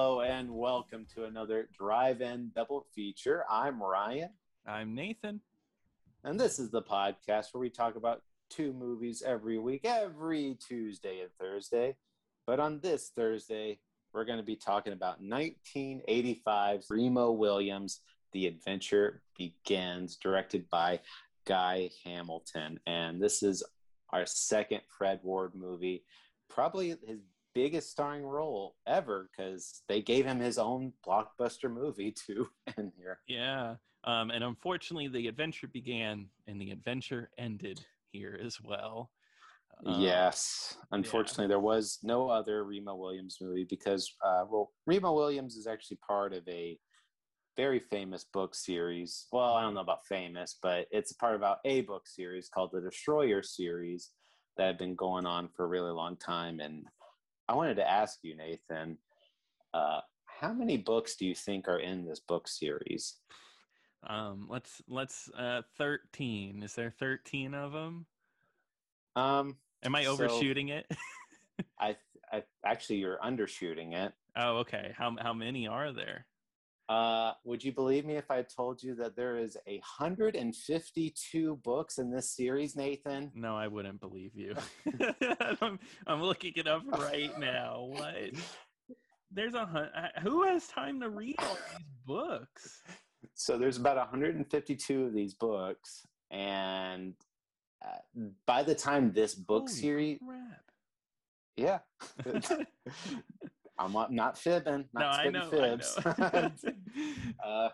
Hello and welcome to another drive-in double feature. I'm Ryan, I'm Nathan. and this is the podcast where we talk about two movies every week, every Tuesday and Thursday. But on this Thursday, we're going to be talking about 1985's Remo Williams' The Adventure Begins, directed by Guy Hamilton. And this is our second Fred Ward movie, probably his biggest starring role ever because they gave him his own blockbuster movie to end here. Yeah. Um, and unfortunately, the adventure began and the adventure ended here as well. Um, yes, unfortunately, there was no other Remo Williams movie because, uh, well, Remo Williams is actually part of a very famous book series. Well, I don't know about famous, but it's part about a book series called the Destroyer series that had been going on for a really long time. And I wanted to ask you, Nathan, uh, how many books do you think are in this book series? Um, let's let's uh, thirteen. Is there thirteen of them? Um, Am I So- overshooting it? I, I actually you're undershooting it. oh, okay. How how many are there? Uh, would you believe me if I told you that there is a hundred and fifty-two books in this series, Nathan? No, I wouldn't believe you. I'm, I'm looking it up right now. What? There's a hun- uh, who has time to read all these books? So there's about 152 of these books, and uh, by the time this book Holy series, crap. yeah, I'm not, fibbing, not no, I spitting know. fibs. I know. uh,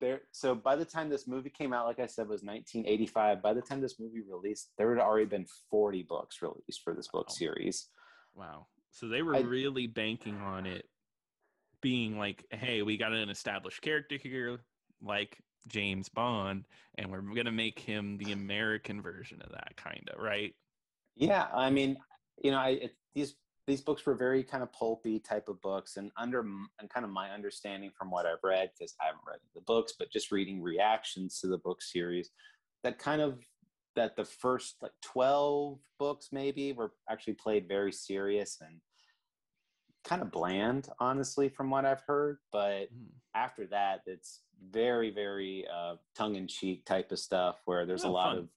there. So by the time this movie came out, like I said, was 1985. By the time this movie released, there had already been 40 books released for this book series. Wow. So they were I- really banking on it being like, hey, we got an established character here, like James Bond, and we're going to make him the American version of that, kind of, right? Yeah, I mean, you know, I it, these these books were very kind of pulpy type of books, and under and kind of my understanding from what I've read, because I haven't read the books, but just reading reactions to the book series, that kind of that the first like twelve books maybe were actually played very serious and kind of bland, honestly, from what I've heard. But Mm. after that, it's very, very uh, tongue in cheek type of stuff where there's a Oh, lot fun. of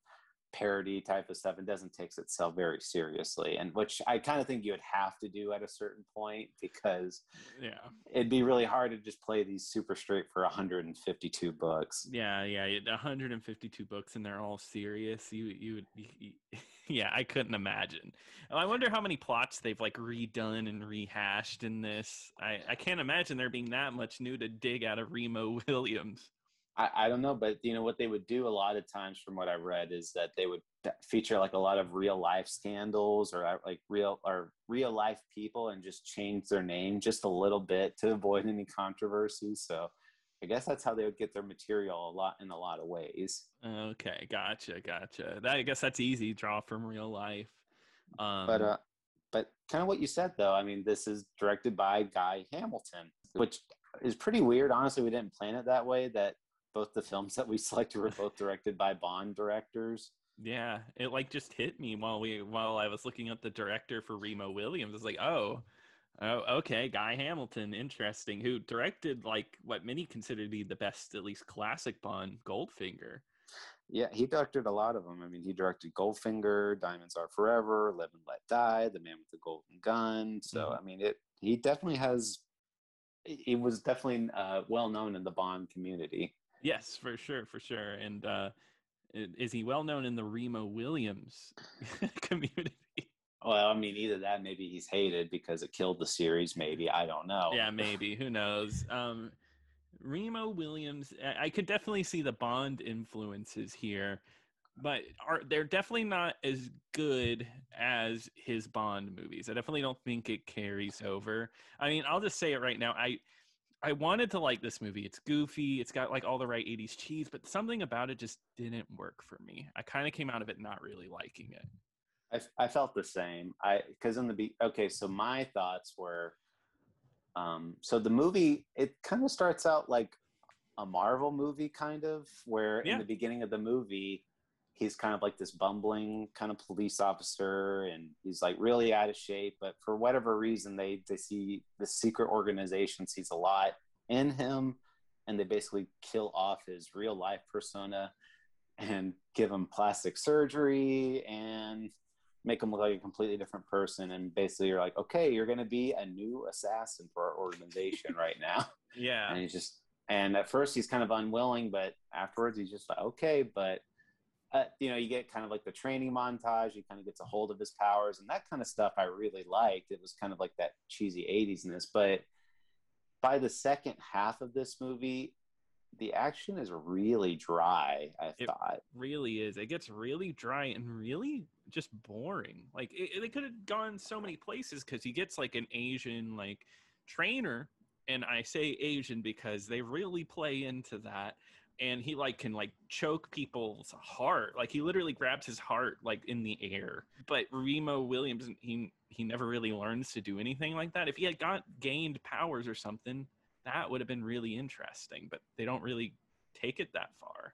parody type of stuff. and doesn't take itself very seriously, and which I kind of think you would have to do at a certain point because Yeah. it'd be really hard to just play these super straight for 152 books. Yeah, yeah, 152 books and they're all serious. You, you, would- you yeah, I couldn't imagine. Oh, I wonder how many plots they've like redone and rehashed in this. I, I can't imagine there being that much new to dig out of Remo Williams. I, I don't know, but you know what they would do a lot of times, from what I've read, is that they would feature like a lot of real life scandals or uh, like real or real life people and just change their name just a little bit to avoid any controversy. So I guess that's how they would get their material a lot in a lot of ways. Okay, gotcha, gotcha. That, I guess that's easy. Draw from real life. Um, but uh, but kind of what you said though. I mean, this is directed by Guy Hamilton, which is pretty weird. Honestly, we didn't plan it that way. That both the films that we selected were both directed by Bond directors. yeah, it like just hit me while we while I was looking up the director for Remo Williams. It's like, oh, oh, okay, Guy Hamilton, interesting. Who directed like what many consider to be the best, at least classic Bond, Goldfinger. Yeah, he directed a lot of them. I mean, he directed Goldfinger, Diamonds Are Forever, Live and Let Die, The Man with the Golden Gun. So, Mhm. I mean, it he definitely has. He was definitely uh, well known in the Bond community. Yes, for sure, for sure. And uh, is he well known in the Remo Williams community? Well, I mean, either that, maybe he's hated because it killed the series. Maybe I don't know. yeah, maybe. Who knows? Um, Remo Williams, I- I could definitely see the Bond influences here, but are they're definitely not as good as his Bond movies. I definitely don't think it carries over. I mean, I'll just say it right now. I I wanted to like this movie. It's goofy. It's got like all the right 80s cheese, but something about it just didn't work for me. I kind of came out of it not really liking it. I, I felt the same. I because in the be okay. So my thoughts were, um, so the movie it kind of starts out like a Marvel movie, kind of where Yeah. in the beginning of the movie, he's kind of like this bumbling kind of police officer and he's like really out of shape but for whatever reason they they see the secret organization sees a lot in him and they basically kill off his real life persona and give him plastic surgery and make him look like a completely different person and basically you're like okay you're going to be a new assassin for our organization right now. Yeah. And he's just and at first he's kind of unwilling but afterwards he's just like okay but uh, you know, you get kind of like the training montage. He kind of gets a hold of his powers, and that kind of stuff I really liked. It was kind of like that cheesy '80s-ness. But by the second half of this movie, the action is really dry. I it thought really is. It gets really dry and really just boring. Like it, they could have gone so many places because he gets like an Asian like trainer, and I say Asian because they really play into that and he like can like choke people's heart. Like he literally grabs his heart like in the air. But remo williams he he never really learns to do anything like that. If he had got gained powers or something that would have been really interesting but they don't really take it that far.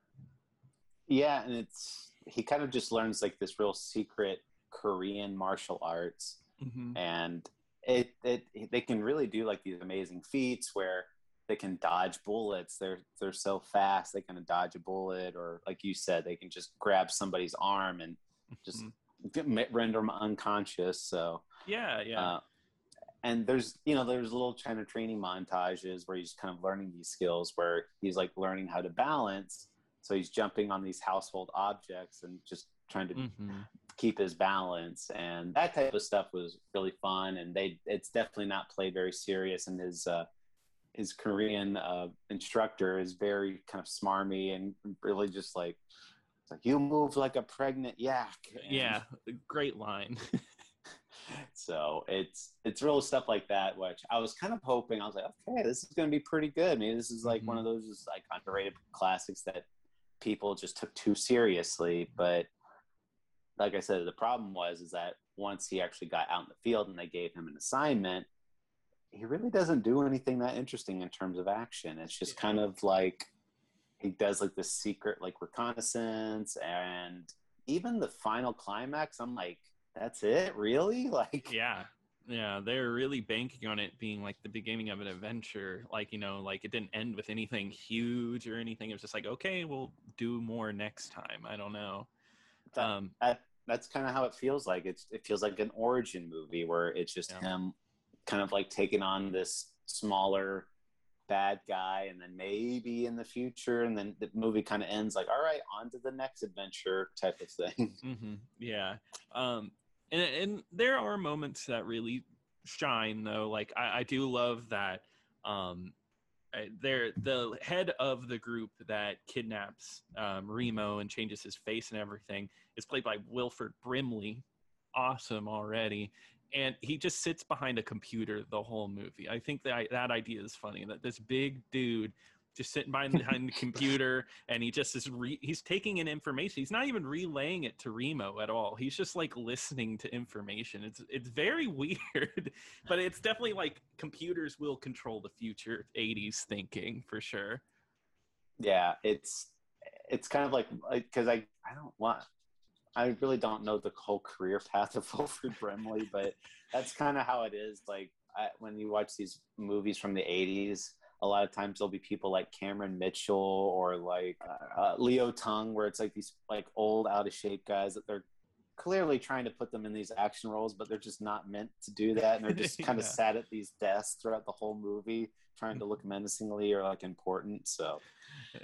Yeah and it's he kind of just learns like this real secret korean martial arts mm-hmm. and it, it they can really do like these amazing feats where they can dodge bullets. They're they're so fast they can dodge a bullet, or like you said, they can just grab somebody's arm and just mm-hmm. render them unconscious. So yeah, yeah. Uh, and there's you know there's little kind of training montages where he's kind of learning these skills where he's like learning how to balance. So he's jumping on these household objects and just trying to mm-hmm. keep his balance and that type of stuff was really fun and they it's definitely not played very serious in his uh, his Korean uh, instructor is very kind of smarmy and really just like, like you move like a pregnant yak. And yeah, great line. so it's it's real stuff like that, which I was kind of hoping. I was like, okay, this is going to be pretty good. Maybe this is like mm-hmm. one of those just like underrated classics that people just took too seriously. But like I said, the problem was is that once he actually got out in the field and they gave him an assignment, he really doesn't do anything that interesting in terms of action. It's just kind of like he does like the secret like reconnaissance and even the final climax. I'm like, that's it, really? Like, yeah, yeah, they're really banking on it being like the beginning of an adventure. Like, you know, like it didn't end with anything huge or anything. It was just like, okay, we'll do more next time. I don't know. That, um, that, that's kind of how it feels like. It's it feels like an origin movie where it's just yeah. him kind of like taking on this smaller bad guy and then maybe in the future and then the movie kind of ends like all right on to the next adventure type of thing mm-hmm. yeah um and, and there are moments that really shine though like i, I do love that um they're the head of the group that kidnaps um, Remo and changes his face and everything is played by Wilford Brimley. Awesome already and he just sits behind a computer the whole movie. I think that that idea is funny that this big dude just sitting behind, behind the computer and he just is re- he's taking in information. He's not even relaying it to Remo at all. He's just like listening to information. It's it's very weird, but it's definitely like computers will control the future 80s thinking for sure. Yeah, it's it's kind of like because I I don't want I really don't know the whole career path of Wilford Brimley, but that's kind of how it is. Like I, when you watch these movies from the '80s, a lot of times there'll be people like Cameron Mitchell or like uh, uh, Leo Tung, where it's like these like old, out of shape guys that they're clearly trying to put them in these action roles, but they're just not meant to do that, and they're just kind of sat at these desks throughout the whole movie, trying to look menacingly or like important. So,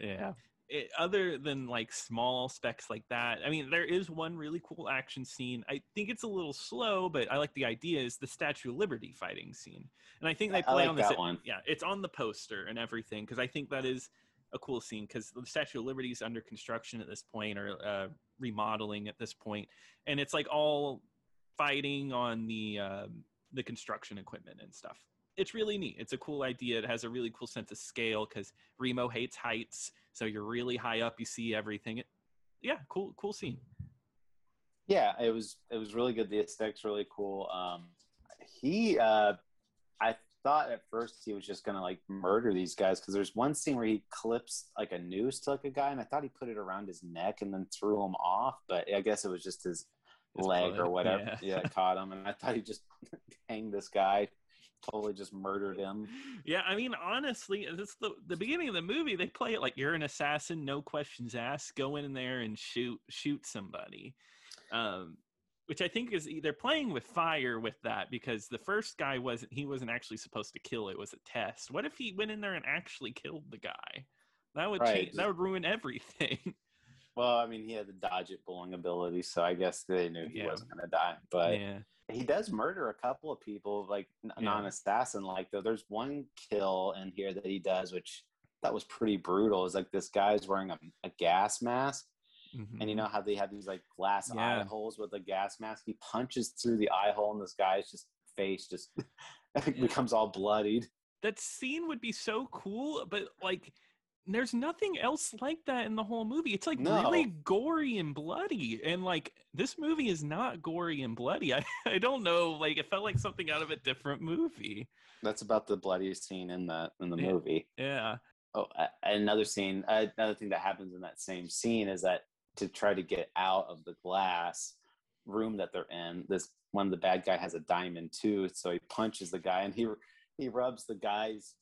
yeah it, other than like small specs like that, I mean, there is one really cool action scene. I think it's a little slow, but I like the idea. Is the Statue of Liberty fighting scene, and I think they play like on this. One. Yeah, it's on the poster and everything because I think that is a cool scene because the Statue of Liberty is under construction at this point or uh, remodeling at this point, and it's like all fighting on the uh, the construction equipment and stuff. It's really neat. It's a cool idea. It has a really cool sense of scale because Remo hates heights so you're really high up you see everything it, yeah cool cool scene yeah it was it was really good the aesthetics really cool um he uh i thought at first he was just gonna like murder these guys because there's one scene where he clips like a noose to like a guy, and I thought he put it around his neck and then threw him off, but I guess it was just his, His leg or whatever. yeah. Yeah, caught him, and I thought he just hanged this guy, totally just murdered him. Yeah, I mean, honestly, it's the the beginning of the movie. They play it like you're an assassin, no questions asked. Go in there and shoot shoot somebody, um, which I think is they're playing with fire with that because the first guy wasn't he wasn't actually supposed to kill. It was a test. What if he went in there and actually killed the guy? That would Right. change. That would ruin everything. Well, I mean, he had the dodge it bowling ability, so I guess they knew he Yeah. wasn't gonna die. But yeah, he does murder a couple of people, like Yeah. non-assassin. Like though, there's one kill in here that he does, which that was pretty brutal. Is like this guy's wearing a, a gas mask, and you Mhm. know how they have these like glass Yeah. eye holes with a gas mask. He punches through the eye hole, and this guy's just face just becomes all bloodied. that scene would be so cool, but like there's nothing else like that in the whole movie. It's like really gory and bloody. And like this movie is not gory and bloody. I, I don't know, like it felt like something out of a different movie. That's about the bloodiest scene in the in the Yeah. movie. Yeah. Oh, another scene. Uh, another thing that happens in that same scene is that to try to get out of the glass room that they're in, this one of the bad guy has a diamond tooth, so he punches the guy and he he rubs the guy's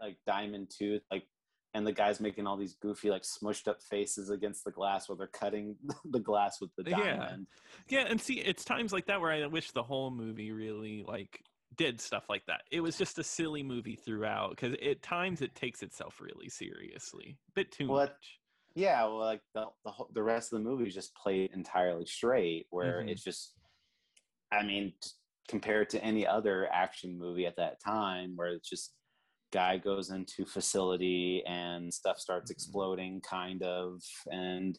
like diamond tooth like. And the guy's making all these goofy, like smushed up faces against the glass while they're cutting the glass with the diamond. Yeah, yeah, and see, it's times like that where I wish the whole movie really like did stuff like that. It was just a silly movie throughout because at times it takes itself really seriously, bit too Well, much. Yeah, well, like the the, whole, the rest of the movie is just played entirely straight, where Mhm. it's just, I mean, t- compared to any other action movie at that time, where it's just guy goes into facility and stuff starts Mhm. exploding, kind of, and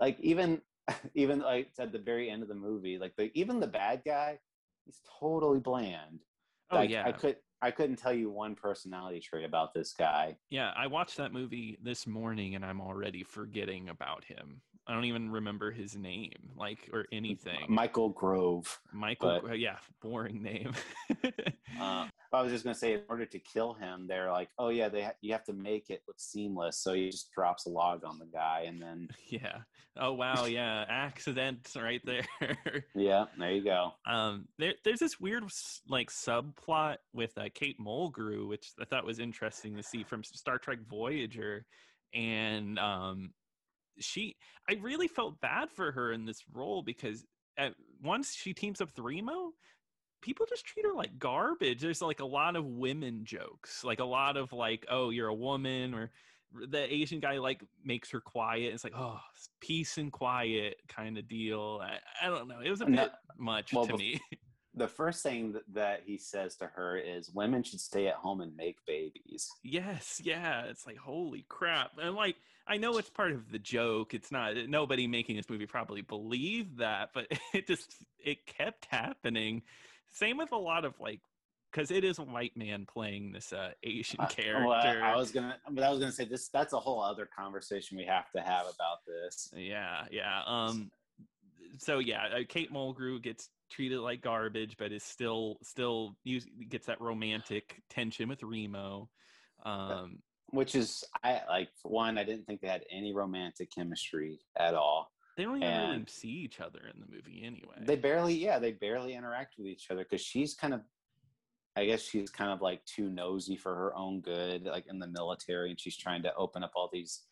like even even like at the very end of the movie, like the even the bad guy, he's totally bland. Oh Like, yeah, I could I couldn't tell you one personality trait about this guy. Yeah, I watched that movie this morning and I'm already forgetting about him. I don't even remember his name, like or anything. Michael Grove. Michael, but- yeah, boring name. Uh, I was just gonna say, in order to kill him, they're like, "Oh yeah, they ha- you have to make it look seamless." So he just drops a log on the guy, and then yeah. Oh wow, yeah, accidents right there. yeah, there you go. um, there, there's this weird like subplot with uh, Kate Mulgrew, which I thought was interesting to see from Star Trek Voyager, and um, she, I really felt bad for her in this role because at once she teams up with Remo, people just treat her like garbage. There's like a lot of women jokes, like a lot of like, oh, you're a woman, or the Asian guy like makes her quiet. It's like, oh, it's peace and quiet kind of deal. I, I don't know. It was a bit much well, to me. The first thing that he says to her is, "Women should stay at home and make babies." yes, yeah. It's like, holy crap. And like, I know it's part of the joke. It's not, nobody making this movie probably believed that, but it just, it kept happening. Same with a lot of like, because it is a white man playing this uh, Asian I- character. Well, I, I was gonna, but I was gonna say this. That's a whole other conversation we have to have about this. Yeah, yeah. Um so yeah, uh, Kate Mulgrew gets treated like garbage but is still still use, gets that romantic tension with Remo. Um Which is, I like for one, I didn't think they had any romantic chemistry at all. they don't even really see each other in the movie anyway. They barely, yeah, they barely interact with each other because she's kind of, I guess she's kind of like too nosy for her own good, like in the military, and she's trying to open up all these,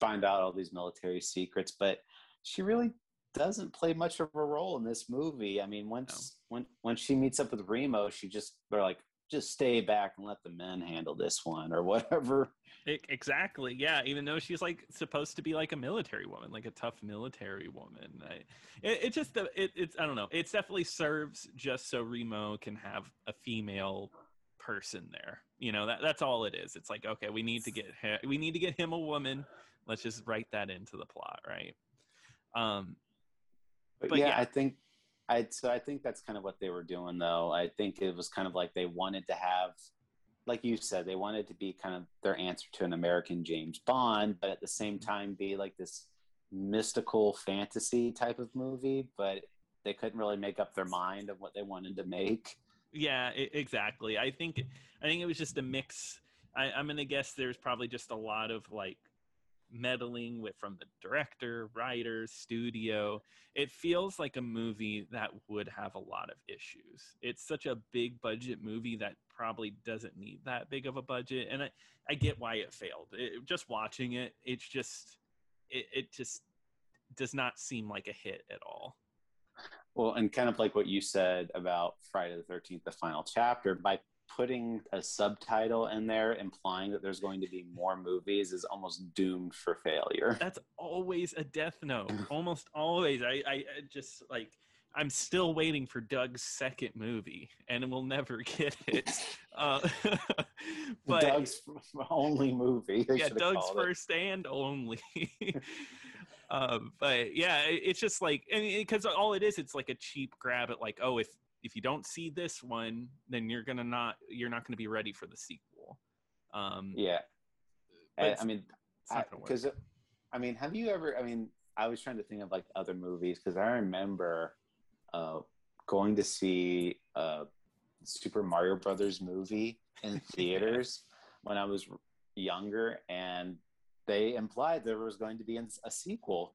find out all these military secrets, but she really doesn't play much of a role in this movie. I mean, once when when she meets up with Remo, she just they're like, just stay back and let the men handle this one or whatever. E- exactly. Yeah, even though she's like supposed to be like a military woman, like a tough military woman. I, it, it just uh, it, it's I don't know. It definitely serves just so Remo can have a female person there. You know that that's all it is. It's like okay, we need to get him, we need to get him a woman. Let's just write that into the plot, right? Um, But, But yeah, yeah. I think I so I think that's kind of what they were doing though. I think it was kind of like they wanted to have like you said, they wanted to be kind of their answer to an American James Bond, but at the same mm-hmm. time be like this mystical fantasy type of movie, but they couldn't really make up their mind of what they wanted to make. Yeah, I- exactly. I think I think it was just a mix. I, I'm gonna guess there's probably just a lot of like meddling with from the director, writer, studio. It feels like a movie that would have a lot of issues. It's such a big budget movie that probably doesn't need that big of a budget, and I, I get why it failed. It, just watching it, it's just it, it just does not seem like a hit at all. Well, and kind of like what you said about Friday the 13th, the final chapter, by putting a subtitle in there implying that there's going to be more movies is almost doomed for failure. That's always a death note. almost always. I, I, I just like I'm still waiting for Doug's second movie, and we'll never get it. Uh, but Doug's only movie. yeah, Doug's called it. first and only. um, but yeah, it's just like because all it is, it's like a cheap grab at like, oh, if if you don't see this one, then you're gonna not you're not gonna be ready for the sequel. Um, Yeah. But I, I mean, it's not gonna work. because I mean, have you ever? I mean, I was trying to think of like other movies because I remember uh, going to see a Super Mario Brothers movie in theaters when I was younger, and they implied there was going to be a sequel.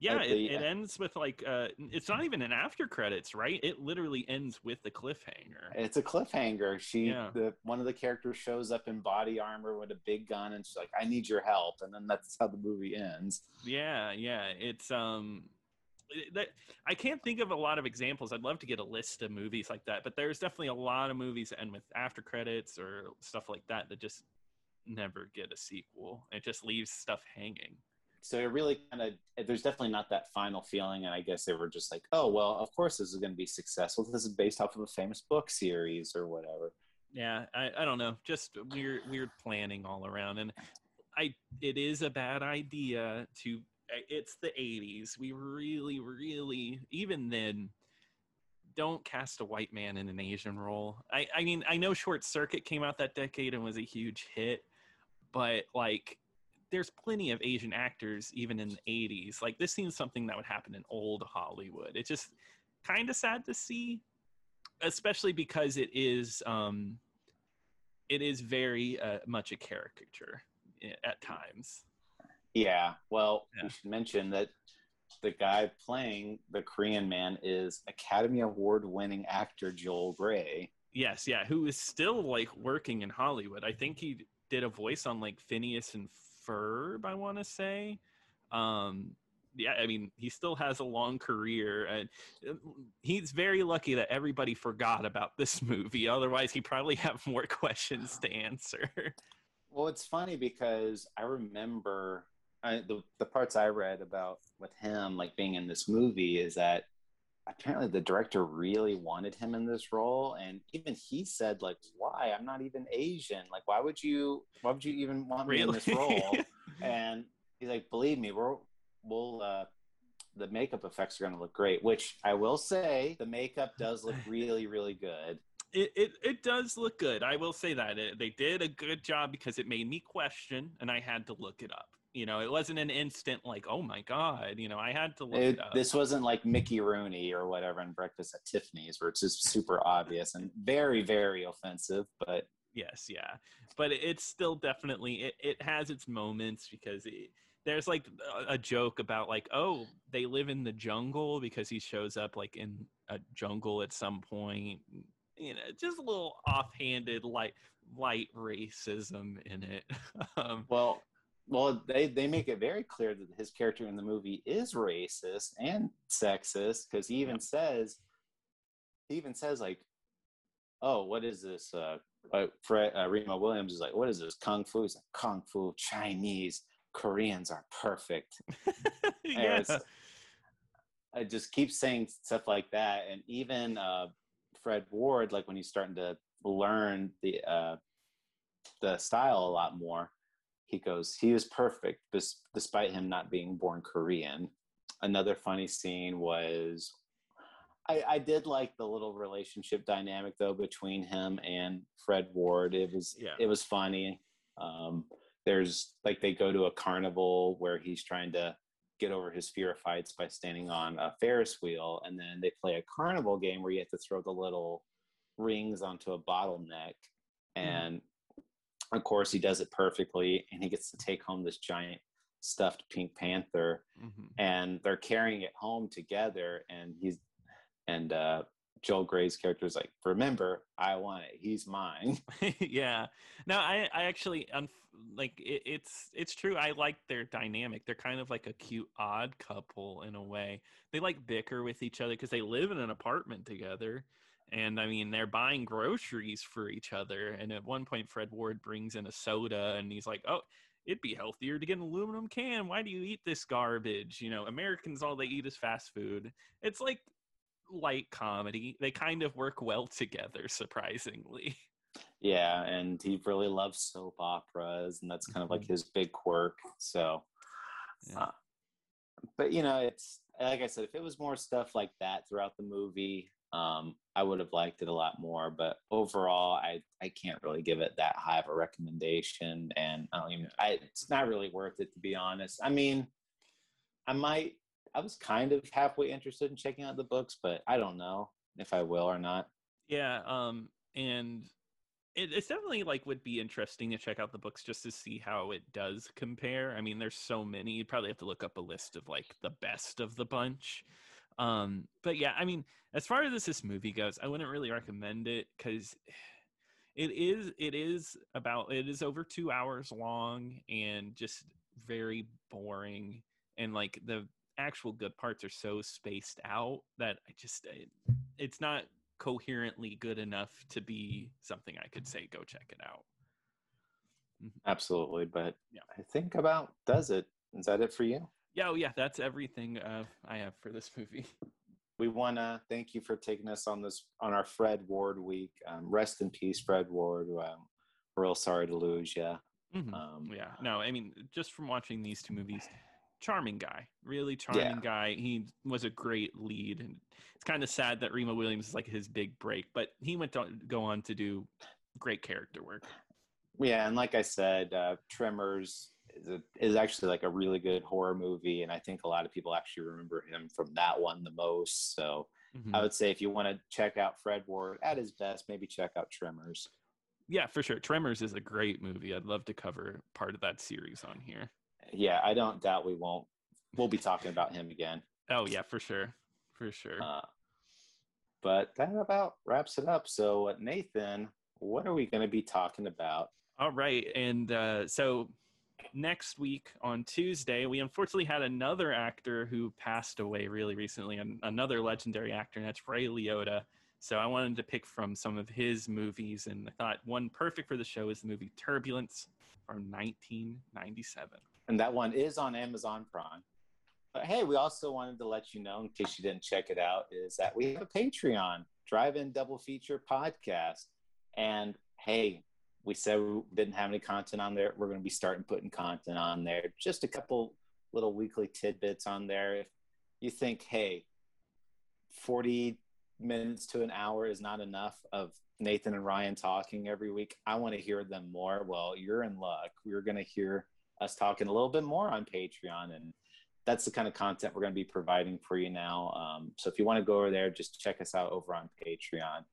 Yeah, it, the- it ends with like uh it's not even an after credits, right? It literally ends with the cliffhanger. It's a cliffhanger. She, Yeah. the one of the characters, shows up in body armor with a big gun, and she's like, "I need your help," and then that's how the movie ends. Yeah, yeah. It's um that I can't think of a lot of examples. I'd love to get a list of movies like that, but there's definitely a lot of movies that end with after credits or stuff like that that just never get a sequel. It just leaves stuff hanging. So it really kind of there's definitely not that final feeling and i guess they were just like oh well of course this is going to be successful this is based off of a famous book series or whatever Yeah, I, I don't know. Just weird weird planning all around. And I it is a bad idea to eh, it's the 80s. We really, really even then don't cast a white man in an Asian role. I, I mean, I know Short Circuit came out that decade and was a huge hit, but like there's plenty of Asian actors even in the 80s. Like this seems something that would happen in old Hollywood. It's just kind of sad to see especially because it is um it is very uh, much a caricature at times yeah well Yeah. we should mention that the guy playing the korean man is academy award winning actor joel grey yes yeah who is still like working in hollywood i think he did a voice on like phineas and ferb i want to say. Um yeah i mean he still has a long career and uh, he's very lucky that everybody forgot about this movie. Otherwise he probably have more questions to answer. Well it's funny because i remember I, the, the parts i read about with him like being in this movie is that apparently the director really wanted him in this role and even he said like why? I'm not even asian. Like why would you why would you even want me in this role? And he's like believe me we're we'll uh the makeup effects are going to look great which i will say the makeup does look really really good. It, it it does look good. I will say that it, they did a good job because it made me question, and I had to look it up. You know, it wasn't an instant like, oh my god. You know, I had to look it, It- this wasn't like mickey rooney or whatever in breakfast at tiffany's where it's just super obvious and very very offensive but yes, yeah, but it's still definitely it. It has its moments because it, there's like a, a joke about like, oh, they live in the jungle because he shows up like in a jungle at some point. You know, just a little offhanded, light light racism in it. um, Well, well, they they make it very clear that his character in the movie is racist and sexist because he even Yep. says, he even says like, "Oh, what is this?" Uh, uh, Fred uh, Remo Williams is like, "What is this kung fu?" He's like, "Kung fu, Chinese, Koreans are perfect." yeah. I just keep saying stuff like that, and even uh, Fred Ward, like when he's starting to learn the uh, the style a lot more, he goes, "He is perfect, bes- despite him not being born Korean." Another funny scene was, I, I did like the little relationship dynamic though between him and Fred Ward. It was Yeah. it was funny. Um, there's like they go to a carnival where he's trying to get over his fear of heights by standing on a Ferris wheel, and then they play a carnival game where you have to throw the little rings onto a bottleneck, and mm. Of course he does it perfectly, and he gets to take home this giant stuffed Pink Panther, mm-hmm. and they're carrying it home together, and he's and uh, Joel Grey's character is like, "Remember, I want it. He's mine." yeah. No, I I actually like it, it's it's true. I like their dynamic. They're kind of like a cute odd couple in a way. They like bicker with each other because they live in an apartment together. And I mean, they're buying groceries for each other. And at one point, Fred Ward brings in a soda, and he's like, "Oh, it'd be healthier to get an aluminum can. Why do you eat this garbage? You know, Americans all they eat is fast food. It's like light comedy. They kind of work well together, surprisingly. Yeah, and he really loves soap operas, and that's kind of like mm-hmm. his big quirk. So, yeah. uh, but you know, it's like I said, if it was more stuff like that throughout the movie, um, I would have liked it a lot more. But overall, I I can't really give it that high of a recommendation, and I don't even. I, it's not really worth it to be honest. I mean, I might I was kind of halfway interested in checking out the books, but I don't know if I will or not. Yeah, um, and it, it's definitely like would be interesting to check out the books just to see how it does compare. I mean, there's so many. You'd probably have to look up a list of like the best of the bunch. Um, but yeah, I mean, as far as this, movie goes, I wouldn't really recommend it because it is it is about it is over two hours long and just very boring and like the actual good parts are so spaced out that I just it, it's not coherently good enough to be something I could say go check it out. Mm-hmm. Absolutely, but yeah, I think about does it. Is that it for you? Yeah, oh yeah, that's everything uh, I have for this movie. We want to thank you for taking us on this on our Fred Ward week. Um, rest in peace, Fred Ward. Um, real sorry to lose you. Mm-hmm. Um, yeah, no, I mean, just from watching these two movies, charming guy, really charming yeah. guy. He was a great lead, and it's kind of sad that Remo Williams is like his big break, but he went to go on to do great character work. Yeah, and like I said, uh, Tremors is, a, is actually like a really good horror movie, and I think a lot of people actually remember him from that one the most. So mm-hmm. I would say if you want to check out Fred Ward at his best, maybe check out Tremors. Yeah, for sure. Tremors is a great movie. I'd love to cover part of that series on here yeah, I don't doubt we won't. We'll be talking about him again. Oh yeah, for sure, for sure. Uh, but that about wraps it up. So Nathan, what are we going to be talking about? All right, and uh, so next week on Tuesday, we unfortunately had another actor who passed away really recently, and another legendary actor, and that's Ray Liotta. So I wanted to pick from some of his movies, and I thought one perfect for the show is the movie Turbulence from 1997 and that one is on Amazon Prime. But hey, we also wanted to let you know, in case you didn't check it out, is that we have a Patreon, Drive-In Double Feature Podcast. And hey, we said we didn't have any content on there. We're going to be starting putting content on there. Just a couple little weekly tidbits on there. If you think, hey, 40 minutes to an hour is not enough of Nathan and Ryan talking every week, I want to hear them more. Well, you're in luck. We're going to hear us talking a little bit more on Patreon. And that's the kind of content we're going to be providing for you now. Um, so if you want to go over there, just check us out over on Patreon.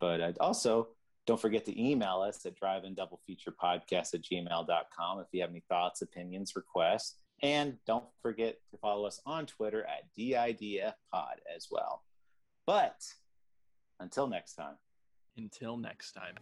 But uh, also, don't forget to email us at drive-in double feature podcast at gmail.com if you have any thoughts, opinions, requests. And don't forget to follow us on Twitter at DIDF pod as well. But until next time. Until next time.